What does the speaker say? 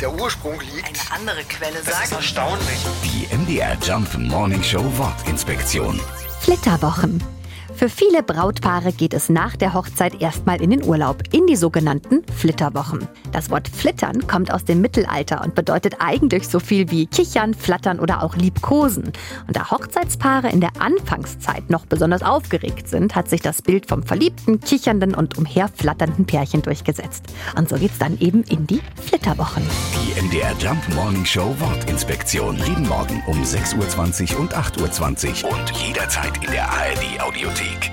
der Ursprung liegt. Eine andere Quelle Das ist sagt. erstaunlich. Die MDR Jump Morning Show Wortinspektion. Flitterwochen. Für viele Brautpaare geht es nach der Hochzeit erstmal in den Urlaub, in die sogenannten Flitterwochen. Das Wort flittern kommt aus dem Mittelalter und bedeutet eigentlich so viel wie kichern, flattern oder auch liebkosen. Und da Hochzeitspaare in der Anfangszeit noch besonders aufgeregt sind, hat sich das Bild vom verliebten, kichernden und umherflatternden Pärchen durchgesetzt. Und so geht's dann eben in die Flitterwochen. Die MDR Jump Morning Show Wortinspektion. Jeden Morgen um 6.20 Uhr und 8.20 Uhr und jederzeit in der ARD Audiothek.